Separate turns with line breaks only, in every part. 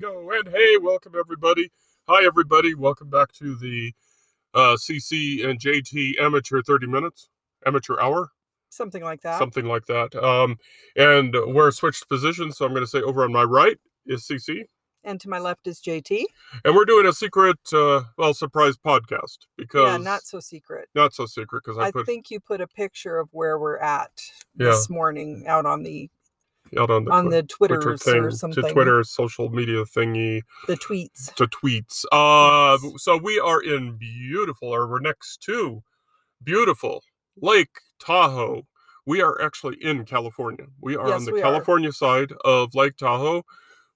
Go and hey, welcome everybody. Hi everybody, welcome back to the uh, CC and JT Amateur 30 Minutes, Amateur Hour,
something like that.
something like that. Um, and we're switched positions, so I'm going to say over on my right is CC,
and to my left is JT.
and we're doing a secret, uh, well, surprise podcast because
Yeah, not so secret.
not so secret because I,
I
put
think you put a picture of where we're at
Yeah.
this morning out on the
out on the
on
Twi-
the
Twitter thing
or something.
to Twitter social media thingy.
The tweets.
to tweets. Uh,
Yes.
so we are in beautiful, or we're next to beautiful Lake Tahoe. We are actually in California. We are on the
we are.
California side of Lake Tahoe.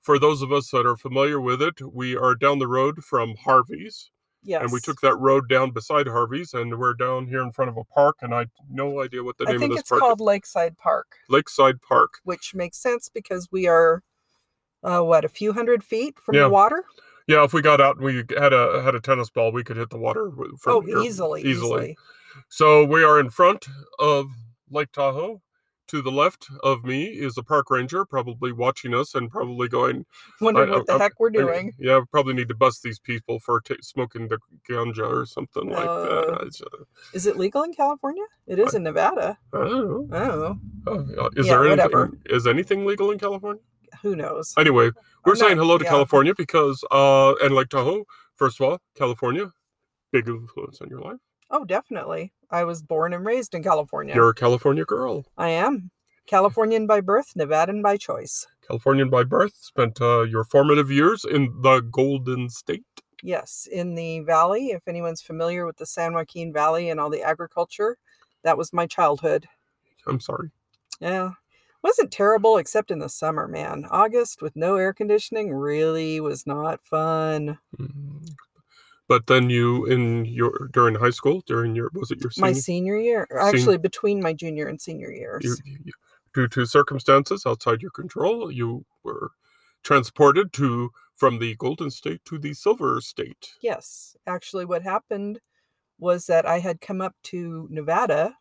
For those of us that are familiar with it, we are down the road from Harvey's,
Yes.
and we took that road down beside Harvey's, and we're down here in front of a park, and I no idea what the
I
name
think
of this
it's
park.
called Lakeside Park,
Lakeside Park.
which makes sense because we are uh, what a few hundred feet from
Yeah.
the water.
Yeah, if we got out and we had a had a tennis ball, we could hit the water from
oh,
here
easily,
easily.
easily.
So we are in front of Lake Tahoe. To the left of me is a park ranger, probably watching us and probably going,
Wondering
I-
what the
I-
heck we're
I-
doing.
Yeah, probably need to bust these people for ta smoking the ganja or something like
Uh,
that. It's, uh,
Is it legal in California? It is in Nevada.
I don't know.
Oh,
Oh, uh, is
Yeah,
there anything? Is anything legal in California?
who knows?
Anyway, we're
I'm
saying
not-
hello to
yeah.
California because, uh, and Lake Tahoe. First of all, California, big influence on your life.
Oh, definitely. I was born and raised in California.
You're a California girl.
I am. Californian by birth, Nevadan by choice.
Californian by birth, spent uh, your formative years in the Golden State.
Yes, in the valley. If anyone's familiar with the San Joaquin Valley and all the agriculture, that was my childhood.
I'm sorry.
Yeah. Wasn't terrible except in the summer, man. August with no air conditioning really was not fun.
Mm. But then you, in your during high school, during your was it your
My
senior,
senior year, or
Senior-
actually between my junior and senior years.
you, you- due to circumstances outside your control, you were transported to from the Golden State to the Silver State.
Yes. Actually, what happened was that I had come up to Nevada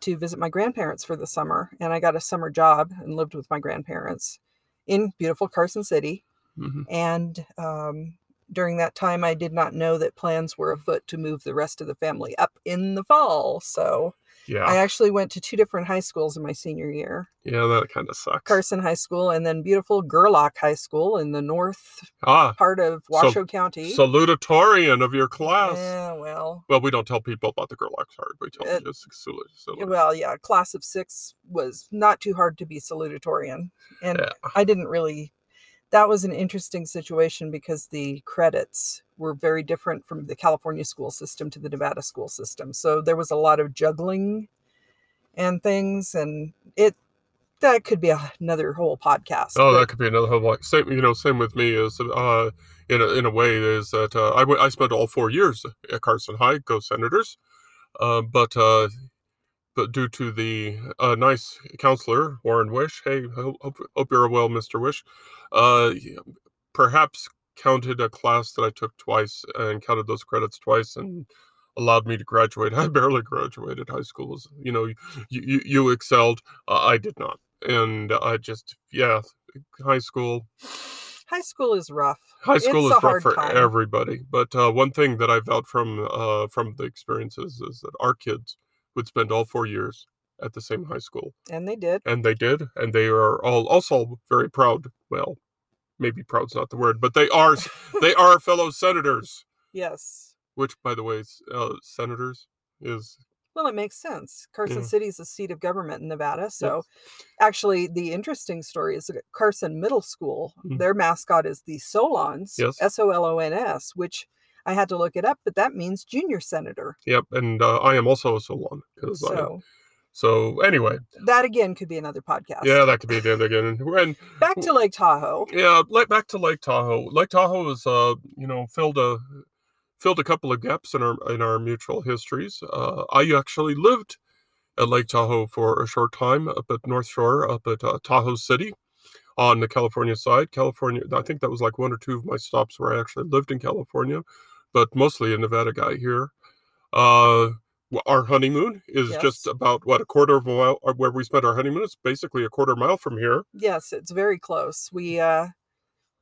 to visit my grandparents for the summer, and I got a summer job and lived with my grandparents in beautiful Carson City.
Mhm.
And um, during that time, I did not know that plans were afoot to move the rest of the family up in the fall. So
Yeah,
I actually went to two different high schools in my senior year
yeah, that kind of sucks.
Carson High School and then beautiful Gerlach High School in the north
ah,
part of Washoe County.
salutatorian of your class.
Yeah, well,
Well, we don't tell people about the Gerlach sorry, we tell them just salut-
Yeah,
salut-
well, yeah, class of six was not too hard to be salutatorian. And
Yeah.
I didn't really, that was an interesting situation because the credits were very different from the California school system to the Nevada school system. So there was a lot of juggling and things. And it, that could be a- another whole podcast.
Oh,
but
that could be another whole like same. You know, same with me is uh, in a in a way is that uh, I I spent all four years at Carson High, go Senators, uh, but uh, but due to the uh, nice counselor Warren Wish, hey, hope hope you're well, Mister Wish, uh, perhaps counted a class that I took twice and counted those credits twice and allowed me to graduate. I barely graduated high school. You know, you you, you excelled. Uh, I did not, and I just yeah, high school.
high school is rough.
High school
It's
is rough for
time.
everybody, but uh, one thing that I've felt from uh, from the experiences is that our kids would spend all four years at the same high school,
And they did.
and they did, and they are all also very proud. Well, maybe proud's not the word, but they are they are fellow senators.
Yes.
Which, by the way, uh, senators is
Well, it makes sense. Carson
Yeah.
City is the seat of government in Nevada. So, actually, the interesting story is Carson Middle School,
Mm.
their mascot is the Solons,
Yes.
S O L O N S, which I had to look it up, but that means junior senator.
yep, and uh, I am also a Solon because I
So,
so anyway,
that again could be another podcast.
yeah, that could be the end again. And,
Back to Lake Tahoe.
Yeah, like back to Lake Tahoe. Lake Tahoe is, uh, you know, filled a filled a couple of gaps in our in our mutual histories. Uh, I actually lived at Lake Tahoe for a short time up at North Shore, up at uh, Tahoe City, on the California side. California, I think that was like one or two of my stops where I actually lived in California, but mostly a Nevada guy here. Uh, our honeymoon is just about what a quarter of a mile where we spent our honeymoon. It's basically a quarter mile from here.
Yes, it's very close. We uh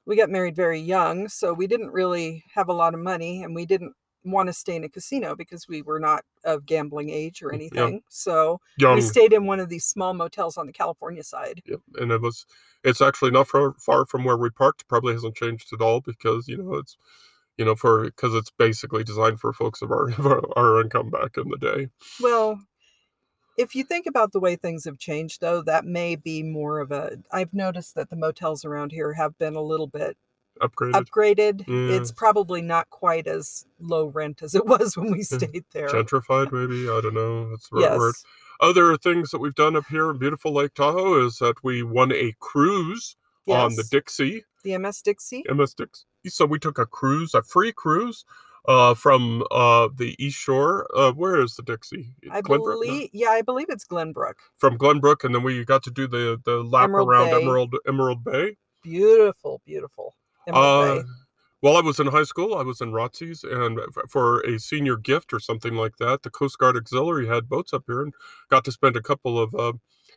we got married very young, so we didn't really have a lot of money and we didn't want to stay in a casino because we were not of gambling age or
Mm, yeah.
anything. So
Young.
we stayed in one of these small motels on the California side.
Yep. And it was, it's actually not far, far from where we parked. Probably hasn't changed at all because, you know, it's, you know, for, because it's basically designed for folks of our, of our, income back in the day.
Well, if you think about the way things have changed, though, that may be more of a. I've noticed that the motels around here have been a little bit
Upgraded.
upgraded.
Yeah.
It's probably not quite as low rent as it was when we stayed there.
gentrified maybe i don't know that's the right
yes.
word other things that we've done up here in beautiful lake tahoe is that we won a cruise on the dixie
the MS Dixie.
ms dixie so we took a cruise a free cruise uh from uh the east shore uh where is the dixie
I
Glenbrook? No.
believe, yeah, I believe it's Glenbrook.
from glenbrook and then we got to do the the lap
Emerald
around
Bay.
emerald emerald bay
Beautiful, beautiful. Emerald
uh
Bay.
while I was in high school, I was in ROTC's, and for a senior gift or something like that, the Coast Guard Auxiliary had boats up here, and got to spend a couple of uh,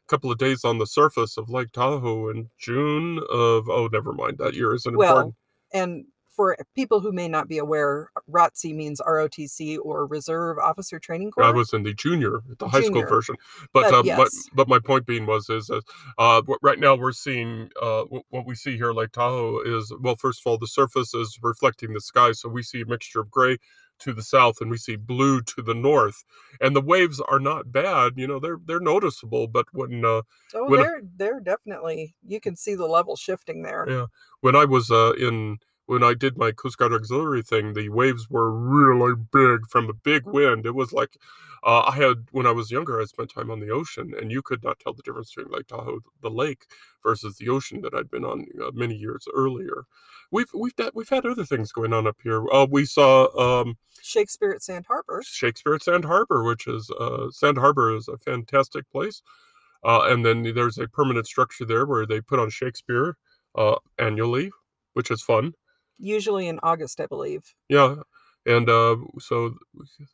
couple of days on the surface of Lake Tahoe in June of oh, never mind, that year isn't
Well,
important.
And for people who may not be aware, ROTC means ROTC or Reserve Officer Training Corps.
I was in the junior, the high school version, but
But
uh, but
yes.
but my point being was is that uh, right now we're seeing uh, what we see here at Lake Tahoe is well, first of all, the surface is reflecting the sky, so we see a mixture of gray to the south and we see blue to the north, and the waves are not bad. You know, they're they're noticeable, but when uh,
oh,
when
they're they're definitely you can see the level shifting there.
Yeah. when I was uh, in when I did my Coast Guard auxiliary thing, the waves were really big from a big wind. It was like uh, I had when I was younger, I spent time on the ocean, and you could not tell the difference between Lake Tahoe, the lake, versus the ocean that I'd been on uh, many years earlier. We've we've had, we've had other things going on up here. Uh, we saw um,
Shakespeare at Sand Harbor.
Shakespeare at Sand Harbor, which is uh, Sand Harbor is a fantastic place. Uh, and then there's a permanent structure there where they put on Shakespeare uh, annually, which is fun.
Usually in August, I believe.
Yeah, and uh, so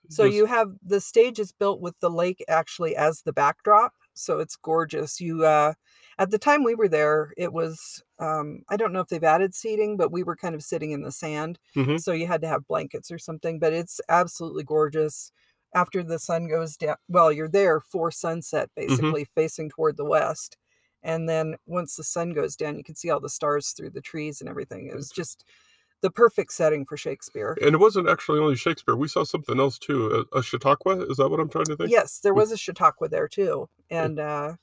So
this-
you have the stage is built with the lake actually as the backdrop, so it's gorgeous. You uh at the time we were there, it was um I don't know if they've added seating, but we were kind of sitting in the sand,
Mhm.
so you had to have blankets or something, but it's absolutely gorgeous. After the sun goes down, well, you're there for sunset basically facing toward the west. And then once the sun goes down, you can see all the stars through the trees and everything. It was just the perfect setting for Shakespeare.
and it wasn't actually only Shakespeare. We saw something else too. A, a Chautauqua. Is that what I'm trying to think?
Yes, there was a Chautauqua there too, and uh,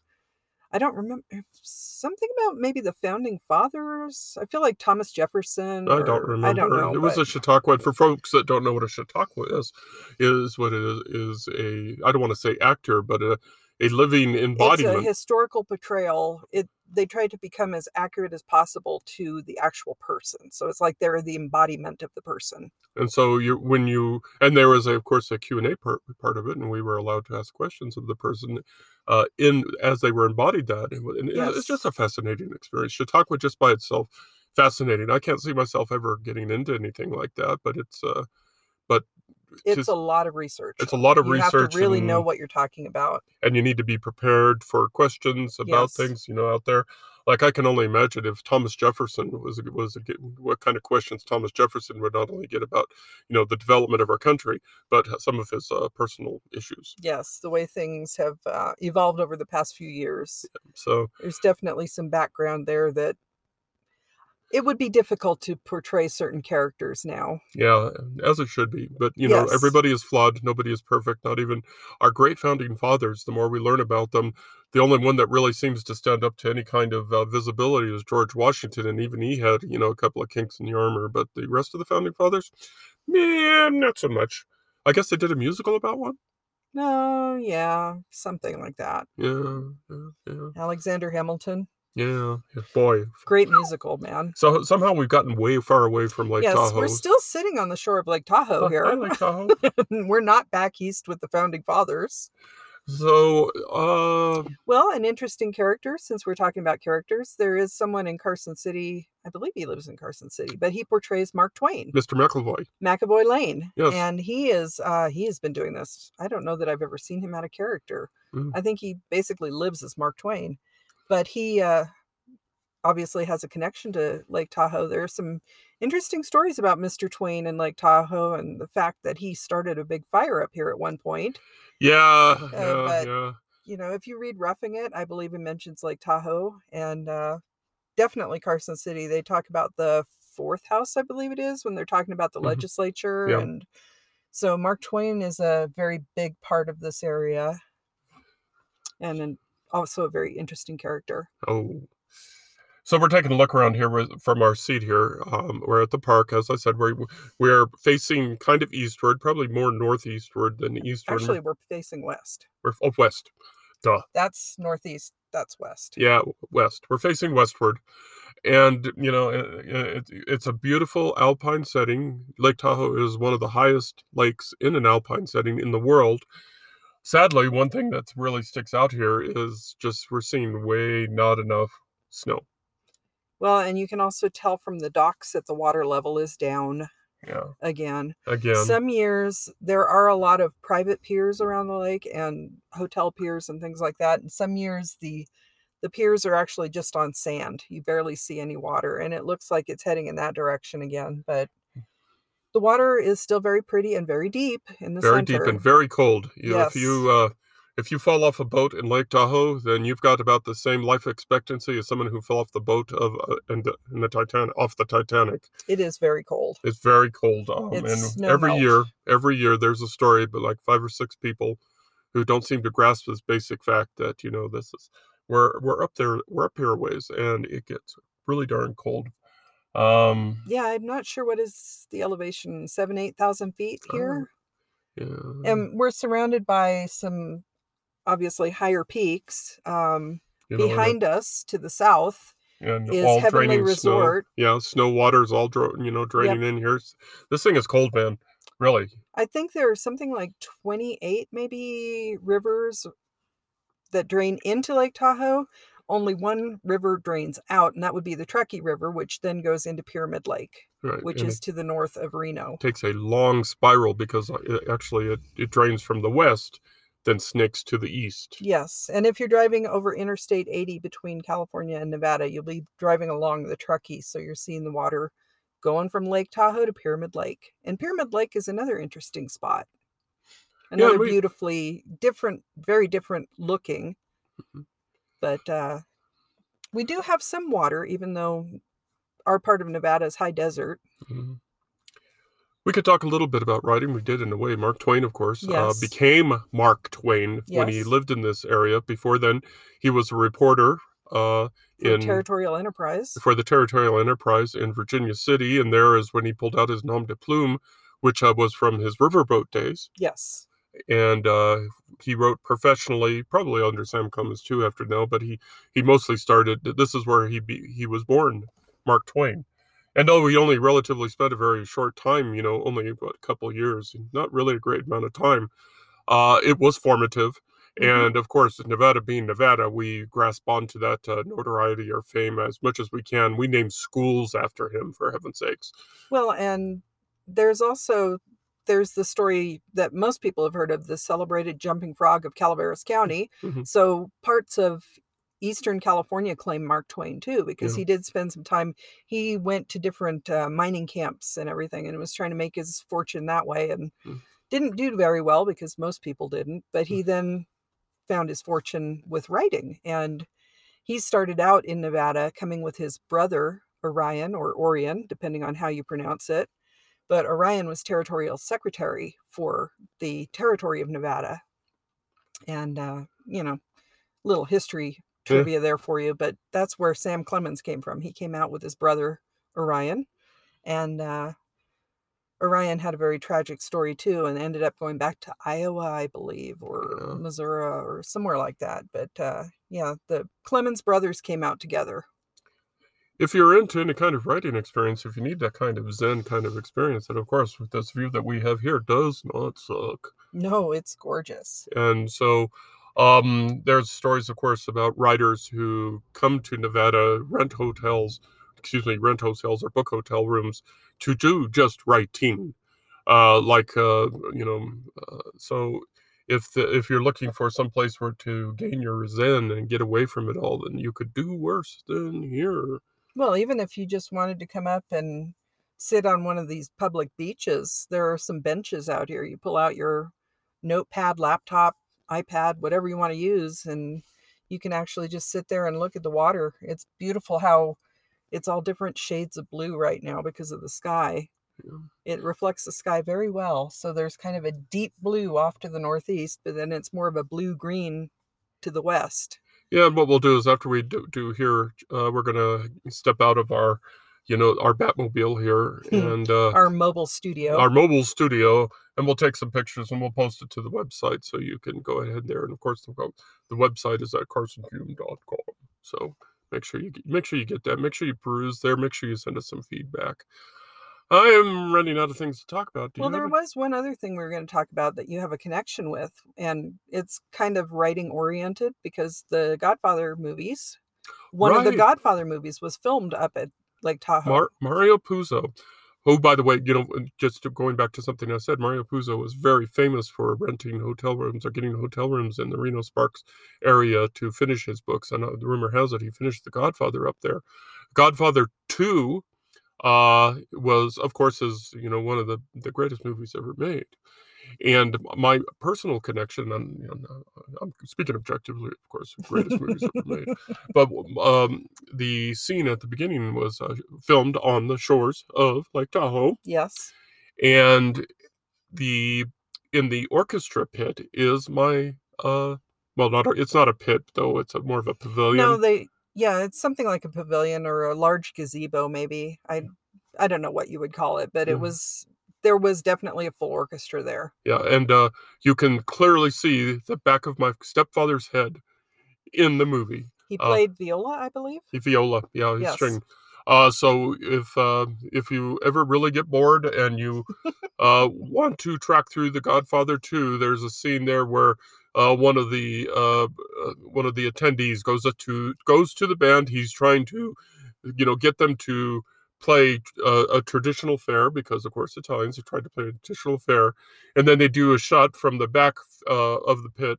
I don't remember something about maybe the founding fathers. I feel like Thomas Jefferson.
I don't remember.
I don't know.
It was
but
a Chautauqua. And for folks that don't know what a Chautauqua is, is what it is is a I don't want to say actor, but a a living embodiment.
it's a historical portrayal. It they try to become as accurate as possible to the actual person, so it's like they're the embodiment of the person.
and so you when you and there was a, of course a q&a part, part of it and we were allowed to ask questions of the person uh, in as they were embodied that and, it- and it's just a fascinating experience chautauqua just by itself fascinating i can't see myself ever getting into anything like that but it's uh but
It's a lot of research.
it's a lot of
you
research
have to really know what you're talking about.
and you need to be prepared for questions about
Yes.
things you know out there like i can only imagine if thomas jefferson was was a, what kind of questions thomas jefferson would not only get about you know the development of our country but some of his uh, personal issues
Yes, the way things have uh, evolved over the past few years.
so
there's definitely some background there that it would be difficult to portray certain characters now.
yeah as it should be but you know
Yes.
everybody is flawed nobody is perfect not even our great founding fathers the more we learn about them the only one that really seems to stand up to any kind of uh, visibility is george washington and even he had you know a couple of kinks in the armor but the rest of the founding fathers man not so much i guess they did a musical about one
No, yeah, something like that.
yeah yeah yeah
Alexander Hamilton,
yeah, yeah. boy
great musical, man.
so somehow we've gotten way far away from lake
yes,
tahoe
we're still sitting on the shore of Lake Tahoe here.
I like tahoe
we're not back east with the founding fathers.
so uh
Well, an interesting character, since we're talking about characters, there is someone in Carson City. I believe he lives in Carson City, but he portrays Mark Twain.
mr mcavoy
McAvoy Layne.
Yes.
And he is uh he has been doing this. I don't know that I've ever seen him out of character.
Mm.
I think he basically lives as Mark Twain. But he uh obviously has a connection to Lake Tahoe. There are some interesting stories about Mr. Twain and Lake Tahoe and the fact that he started a big fire up here at one point.
Yeah,
Uh,
yeah,
but-
yeah.
You know, if you read Roughing It, I believe he mentions Lake Tahoe and uh, definitely Carson City. They talk about the fourth house, I believe it is, when they're talking about the
Mhm.
legislature.
Yeah.
And so Mark Twain is a very big part of this area and an, also a very interesting character.
Oh. So we're taking a look around here with, from our seat here. Um, we're at the park, as I said. We're we're facing kind of eastward, probably more northeastward than eastward.
Actually, we're facing west.
we're oh, west. Duh.
That's northeast, that's west.
Yeah, west. We're facing westward, and you know uh, uh, it, it's a beautiful alpine setting. Lake Tahoe is one of the highest lakes in an alpine setting in the world. Sadly, one thing that really sticks out here is just we're seeing way not enough snow.
Well, and you can also tell from the docks that the water level is down
Yeah,
again.
again.
Some years there are a lot of private piers around the lake and hotel piers and things like that. And some years the the piers are actually just on sand. You barely see any water and it looks like it's heading in that direction again, but the water is still very pretty and very deep in the
very
center.
deep and very cold. You, If you uh, if you fall off a boat in Lake Tahoe, then you've got about the same life expectancy as someone who fell off the boat of uh, in, the, in the Titanic off the Titanic.
it is very cold.
It's very cold, um,
It's
and every
melt.
year, every year there's a story, but like five or six people who don't seem to grasp this basic fact that you know this is we're we're up there, we're up here a ways, and it gets really darn cold. Um,
Yeah, I'm not sure what is the elevation, seven, eight thousand feet
Oh,
here.
yeah,
and we're surrounded by some obviously higher peaks um,
you know,
behind us to the south
and
is
all
Heavenly
draining snow.
Resort.
Yeah, snow water's all dro- you know draining in here. This thing is cold, man. Really.
i think there's something like 28 maybe rivers that drain into lake tahoe only one river drains out and that would be the truckee river which then goes into pyramid lake
Right.
which
and
is to the north of reno
it takes a long spiral because uh, it, actually it, it drains from the west, then snakes to the east.
yes and if you're driving over interstate 80 between california and nevada you'll be driving along the truckee so you're seeing the water going from lake tahoe to pyramid lake and pyramid lake is another interesting spot another
we-
beautifully different very different looking
Mhm.
But uh we do have some water even though our part of nevada is high desert
Mhm. We could talk a little bit about writing. We did in a way. Mark Twain, of course, uh, became Mark Twain when he lived in this area. Before then, he was a reporter uh,
for
in
territorial enterprise
for the Territorial Enterprise in Virginia City, and there is when he pulled out his nom de plume, which uh, was from his riverboat days.
yes
and uh, he wrote professionally, probably under Sam Clemens too after now, but he he mostly started. This is where he be, he was born, Mark Twain. And though he only relatively spent a very short time, you know, only what, a couple years, not really a great amount of time, uh, it was formative.
Mhm.
And of course, Nevada being Nevada, we grasp onto that uh, notoriety or fame as much as we can. We name schools after him, for heaven's sakes.
Well, and there's also there's the story that most people have heard of the celebrated jumping frog of Calaveras County.
Mhm.
So parts of Eastern California claim Mark Twain too, because
Yeah.
he did spend some time. He went to different uh, mining camps and everything, and was trying to make his fortune that way, and
Mm.
didn't do very well because most people didn't. But he then found his fortune with writing, and he started out in Nevada, coming with his brother Orion or Orion, depending on how you pronounce it. But Orion was territorial secretary for the territory of Nevada. And, uh, you know, little history trivia there for you, but that's where Sam Clemens came from. He came out with his brother Orion, and uh, Orion had a very tragic story too, and ended up going back to Iowa, I believe, or
Yeah.
Missouri, or somewhere like that. But uh, yeah, the Clemens brothers came out together.
If you're into any kind of writing experience, if you need that kind of Zen kind of experience, then of course, with this view that we have here, does not suck.
No, it's gorgeous.
And so, um, there's stories, of course, about writers who come to Nevada, rent hotels, excuse me, rent hotels or book hotel rooms to do just writing. Uh, like, uh, you know, uh, so if the, if you're looking for some place where to gain your zen and get away from it all, then you could do worse than here.
Well, even if you just wanted to come up and sit on one of these public beaches, there are some benches out here. You pull out your notepad, laptop, iPad, whatever you want to use, and you can actually just sit there and look at the water. It's beautiful how it's all different shades of blue right now because of the sky.
Yeah.
It reflects the sky very well. So there's kind of a deep blue off to the northeast, but then it's more of a blue green to the west.
Yeah, and what we'll do is after we do, do here, uh, we're gonna step out of our, you know, our Batmobile here and uh,
Our mobile studio.
our mobile studio, and we'll take some pictures and we'll post it to the website so you can go ahead there. And of course, the, the website is at carsonhume.com. So make sure you make sure you get that. Make sure you peruse there. Make sure you send us some feedback. I am running out of things to talk about. Do
well, there was one other thing we were going to talk about that you have a connection with, and it's kind of writing oriented because the Godfather movies, one of the Godfather movies was filmed up at Lake Tahoe.
Mar- Mario Puzo, who, by the way, you know, just going back to something I said, Mario Puzo was very famous for renting hotel rooms or getting hotel rooms in the Reno Sparks area to finish his books. And uh, the rumor has it he finished The Godfather up there. Godfather 2 uh, was, of course, is, you know, one of the, the greatest movies ever made. And my personal connection, and you know, I'm speaking objectively, of course, greatest movies ever made but um, the scene at the beginning was uh, filmed on the shores of Lake Tahoe,
Yes.
and the in the orchestra pit is my uh, well, not it's not a pit though; it's a, more of a pavilion.
No, they yeah, it's something like a pavilion or a large gazebo, maybe. I I don't know what you would call it, but it was there was definitely a full orchestra there.
yeah, and uh, you can clearly see the back of my stepfather's head in the movie.
He
Uh,
played viola, I believe.
Viola, yeah, his
Yes.
string. Uh, so if uh, if you ever really get bored and you uh, want to track through The Godfather 2, there's a scene there where uh, one of the uh, uh, one of the attendees goes up to goes to the band. He's trying to, you know, get them to play uh, a traditional fair because, of course, Italians have tried to play a traditional fair, and then they do a shot from the back uh, of the pit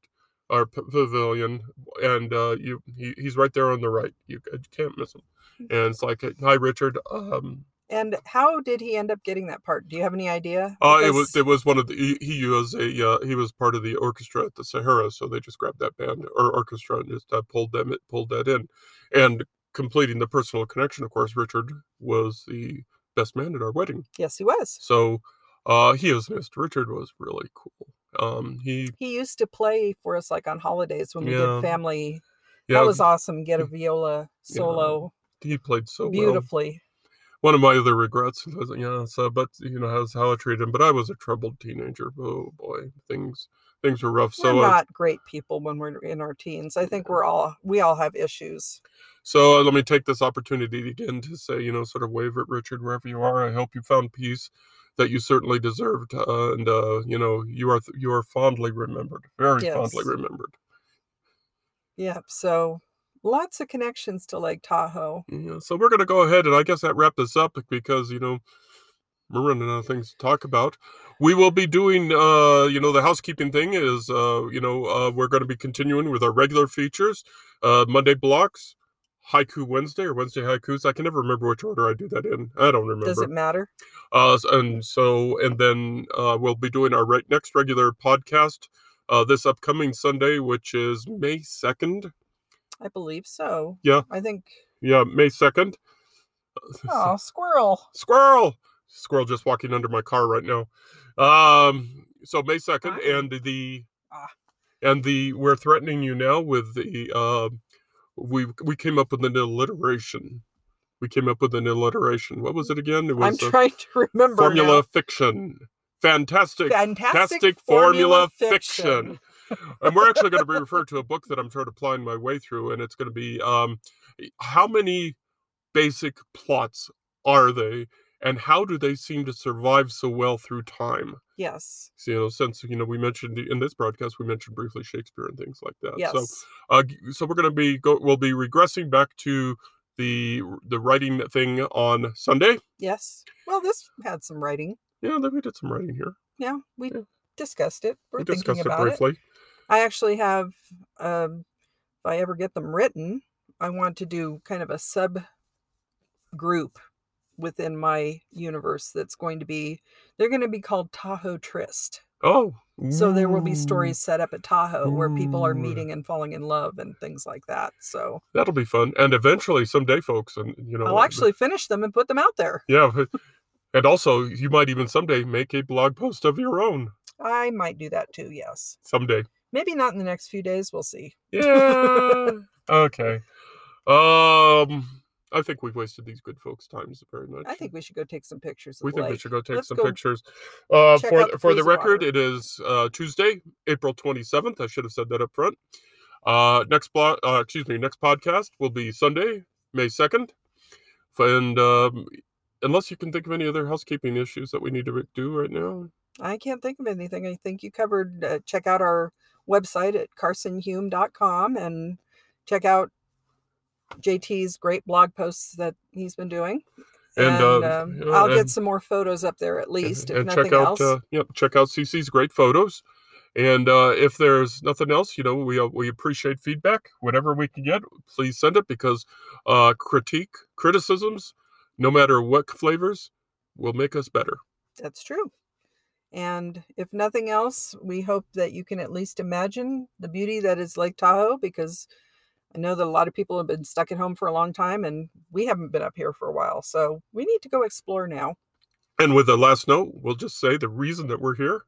or p- pavilion, and uh, you he, he's right there on the right. You, you can't miss him. And it's like, hi, Richard. Um,
And how did he end up getting that part? Do you have any idea?
uh, it was it was one of the he, he was a uh, he was part of the orchestra at the Sahara, so they just grabbed that band or orchestra and just uh, pulled them it pulled that in, and completing the personal connection. Of course, Richard was the best man at our wedding,
yes, he was.
so uh, he is missed. Richard was really cool. Um, he
He used to play for us like on holidays when we
Yeah.
did family.
yeah
that was awesome. Get a viola solo
he played so well. One of my other regrets was yeah so but you know how's how i treated him but i was a troubled teenager oh boy things things were rough so
we're
uh,
not great people when we're in our teens. I think we're all we all have issues.
so uh, let me take this opportunity again to say you know sort of wave at richard wherever you are i hope you found peace that you certainly deserved uh, and uh, you know you are you are fondly remembered very fondly remembered
Yep. So lots of connections to Lake Tahoe.
yeah, so we're going to go ahead and i guess that wrap us up because you know we're running out of things to talk about. We will be doing uh you know the housekeeping thing is uh you know uh we're going to be continuing with our regular features uh monday blocks haiku wednesday or wednesday haikus. I can never remember which order i do that in. I don't remember.
Does it matter?
uh and so and then uh we'll be doing our right next regular podcast uh this upcoming sunday which is may 2nd
I believe so.
Yeah.
I think.
yeah may 2nd
Oh, squirrel.
squirrel squirrel just walking under my car right now um so may 2nd
Hi.
and the
Ah.
and the we're threatening you now with the uh we we came up with an alliteration we came up with an alliteration what was it again it
I'm
uh,
trying to remember.
formula
now.
fiction fantastic
Fantastic,
fantastic
formula,
formula fiction. And we're actually going to be referred to a book that I'm sort of applying my way through, and it's going to be um, how many basic plots are they, and how do they seem to survive so well through time?
Yes.
So, you know, since you know we mentioned in this broadcast, we mentioned briefly Shakespeare and things like that.
Yes.
So, uh, so we're going to be go, we'll be regressing back to the the writing thing on Sunday.
yes. Well, this had some writing.
Yeah, then we did some writing here.
Yeah, we
Yeah.
Discussed it. We're
we
thinking
discussed it
about it.
briefly.
I actually have, um, if I ever get them written, I want to do kind of a sub group within my universe that's going to be, they're going to be called Tahoe Tryst.
Oh,
So there will be stories set up at Tahoe where people are meeting and falling in love and things like that. So
That'll be fun, and eventually someday, folks, and you know,
I'll actually finish them and put them out there.
yeah, and also you might even someday make a blog post of your own
I might do that too, yes.
someday.
Maybe not in the next few days. We'll see.
Yeah. okay. Um, I think we've wasted these good folks' times very much.
I think we should go take some pictures. Of
we think we should go take
Let's
some
go
pictures. Uh, for the,
the
for the record,
water.
it is uh, Tuesday, April twenty seventh. I should have said that up front. Uh, next blog, uh, excuse me, next podcast will be Sunday, May second, and um, unless you can think of any other housekeeping issues that we need to do right now.
I can't think of anything. I think you covered. Uh, check out our website at carsonhume.com and check out JT's great blog posts that he's been doing.
And,
And,
uh,
um, I'll get some more photos up there at least, if
and
nothing
check out
else.
uh, yep, check out CC's great photos. And uh, if there's nothing else, you know, we uh, we appreciate feedback. Whatever we can get, please send it because uh, critique, criticisms, no matter what flavors, will make us better.
That's true. And if nothing else, we hope that you can at least imagine the beauty that is Lake Tahoe because I know that a lot of people have been stuck at home for a long time and we haven't been up here for a while. So we need to go explore now.
And with the last note, we'll just say the reason that we're here,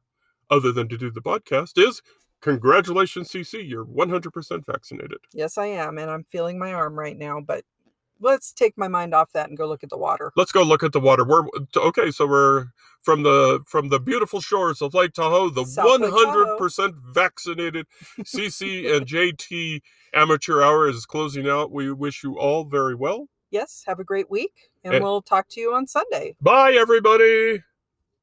other than to do the podcast, is congratulations, CC, you're 100% vaccinated.
Yes, I am. And I'm feeling my arm right now, but let's take my mind off that and go look at the water.
Let's go look at the water. We're okay. So we're from the from the beautiful shores of Lake Tahoe, the one hundred percent vaccinated CC and JT amateur hour is closing out. We wish you all very well.
Yes, have a great week and
And-
we'll talk to you on Sunday.
Bye, everybody.